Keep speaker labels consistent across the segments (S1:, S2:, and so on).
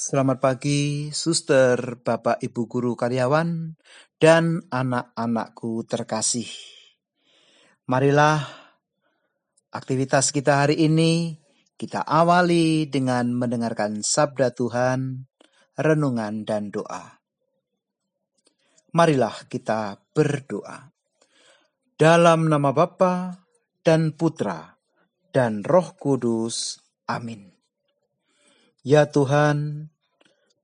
S1: Selamat pagi, suster, bapak, ibu guru karyawan, dan anak-anakku terkasih. Marilah aktivitas kita hari ini kita awali dengan mendengarkan sabda Tuhan, renungan, dan doa. Marilah kita berdoa. Dalam nama Bapa dan Putra dan Roh Kudus. Amin. Ya Tuhan,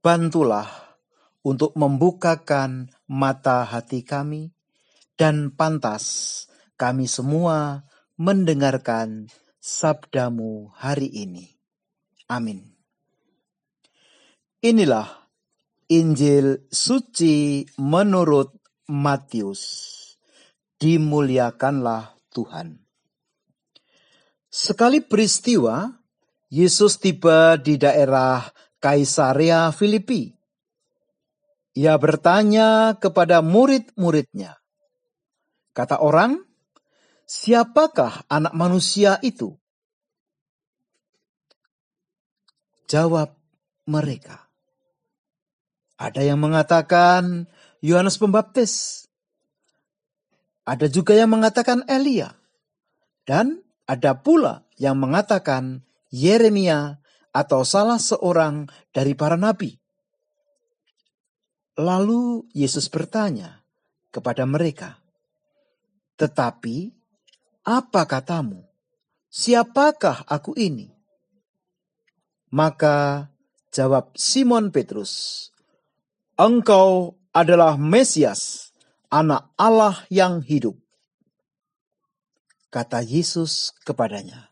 S1: bantulah untuk membukakan mata hati kami dan pantas kami semua mendengarkan sabdamu hari ini. Amin. Inilah Injil suci menurut Matius. Dimuliakanlah Tuhan. Sekali peristiwa, Yesus tiba di daerah Kaisarea Filipi. Ia bertanya kepada murid-muridnya. Kata orang, siapakah anak manusia itu? Jawab mereka. Ada yang mengatakan Yohanes Pembaptis. Ada juga yang mengatakan Elia. Dan ada pula yang mengatakan Yeremia, atau salah seorang dari para nabi. Lalu Yesus bertanya kepada mereka, "Tetapi apa katamu? Siapakah aku ini?" Maka jawab Simon Petrus, "Engkau adalah Mesias, Anak Allah yang hidup." Kata Yesus kepadanya,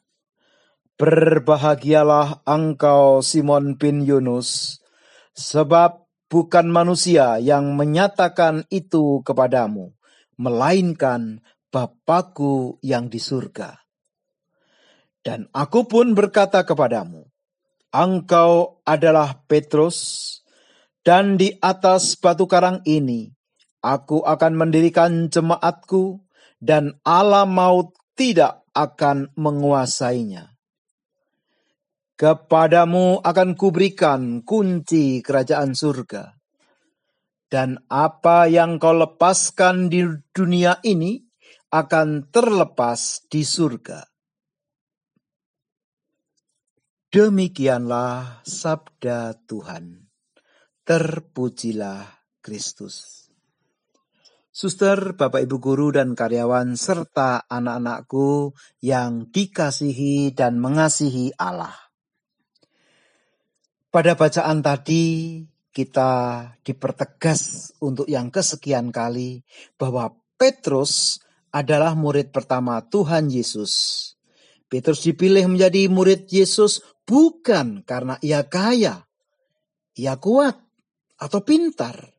S1: Berbahagialah engkau Simon bin Yunus, sebab bukan manusia yang menyatakan itu kepadamu, melainkan Bapakku yang di surga. Dan aku pun berkata kepadamu, engkau adalah Petrus, dan di atas batu karang ini aku akan mendirikan jemaatku, dan alam maut tidak akan menguasainya. Kepadamu akan kuberikan kunci kerajaan surga. Dan apa yang kau lepaskan di dunia ini akan terlepas di surga. Demikianlah sabda Tuhan. Terpujilah Kristus. Suster, Bapak Ibu Guru dan karyawan serta anak-anakku yang dikasihi dan mengasihi Allah. Pada bacaan tadi kita dipertegas untuk yang kesekian kali bahwa Petrus adalah murid pertama Tuhan Yesus. Petrus dipilih menjadi murid Yesus bukan karena ia kaya, ia kuat, atau pintar.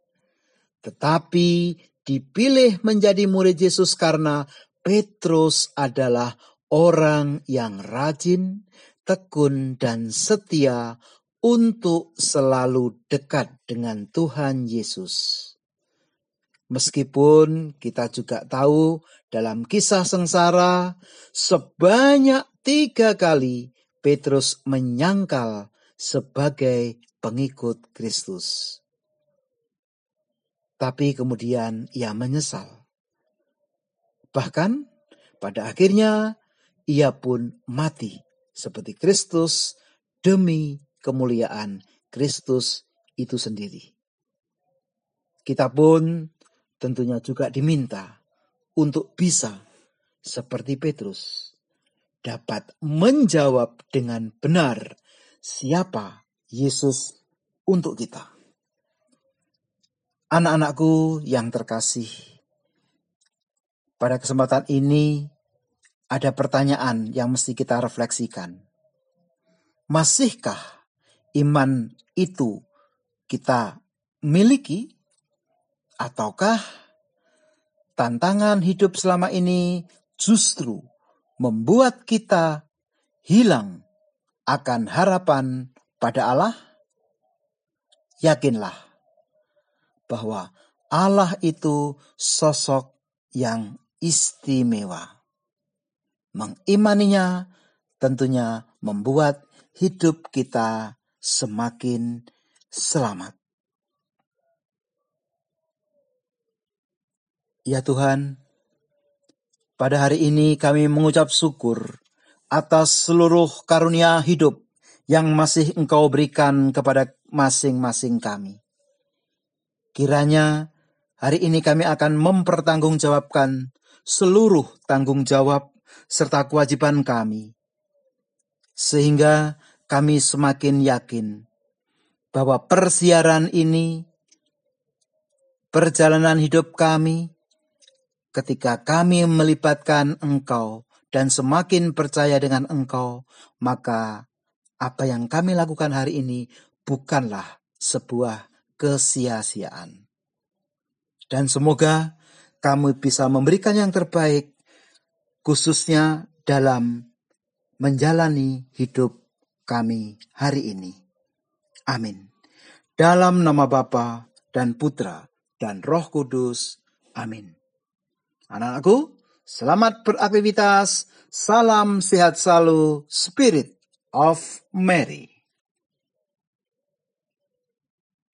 S1: Tetapi dipilih menjadi murid Yesus karena Petrus adalah orang yang rajin, tekun, dan setia untuk selalu dekat dengan Tuhan Yesus. Meskipun kita juga tahu dalam kisah sengsara, sebanyak tiga kali Petrus menyangkal sebagai pengikut Kristus. Tapi kemudian ia menyesal. Bahkan pada akhirnya ia pun mati seperti Kristus demi kemuliaan Kristus itu sendiri. Kita pun tentunya juga diminta untuk bisa seperti Petrus dapat menjawab dengan benar siapa Yesus untuk kita. Anak-anakku yang terkasih, pada kesempatan ini ada pertanyaan yang mesti kita refleksikan. Masihkah iman itu kita miliki, ataukah tantangan hidup selama ini justru membuat kita hilang akan harapan pada Allah? Yakinlah bahwa Allah itu sosok yang istimewa. Mengimaninya tentunya membuat hidup kita semakin selamat. Ya Tuhan, pada hari ini kami mengucap syukur atas seluruh karunia hidup yang masih Engkau berikan kepada masing-masing kami. Kiranya hari ini kami akan mempertanggungjawabkan seluruh tanggung jawab serta kewajiban kami, sehingga kami semakin yakin bahwa persiaran ini, perjalanan hidup kami, ketika kami melibatkan Engkau dan semakin percaya dengan Engkau, maka apa yang kami lakukan hari ini bukanlah sebuah kesia-siaan. Dan semoga kami bisa memberikan yang terbaik, khususnya dalam menjalani hidup kami hari ini. Amin. Dalam nama Bapa dan Putra dan Roh Kudus. Amin. Anak-anakku, selamat beraktivitas. Salam sehat selalu, Spirit of Mary.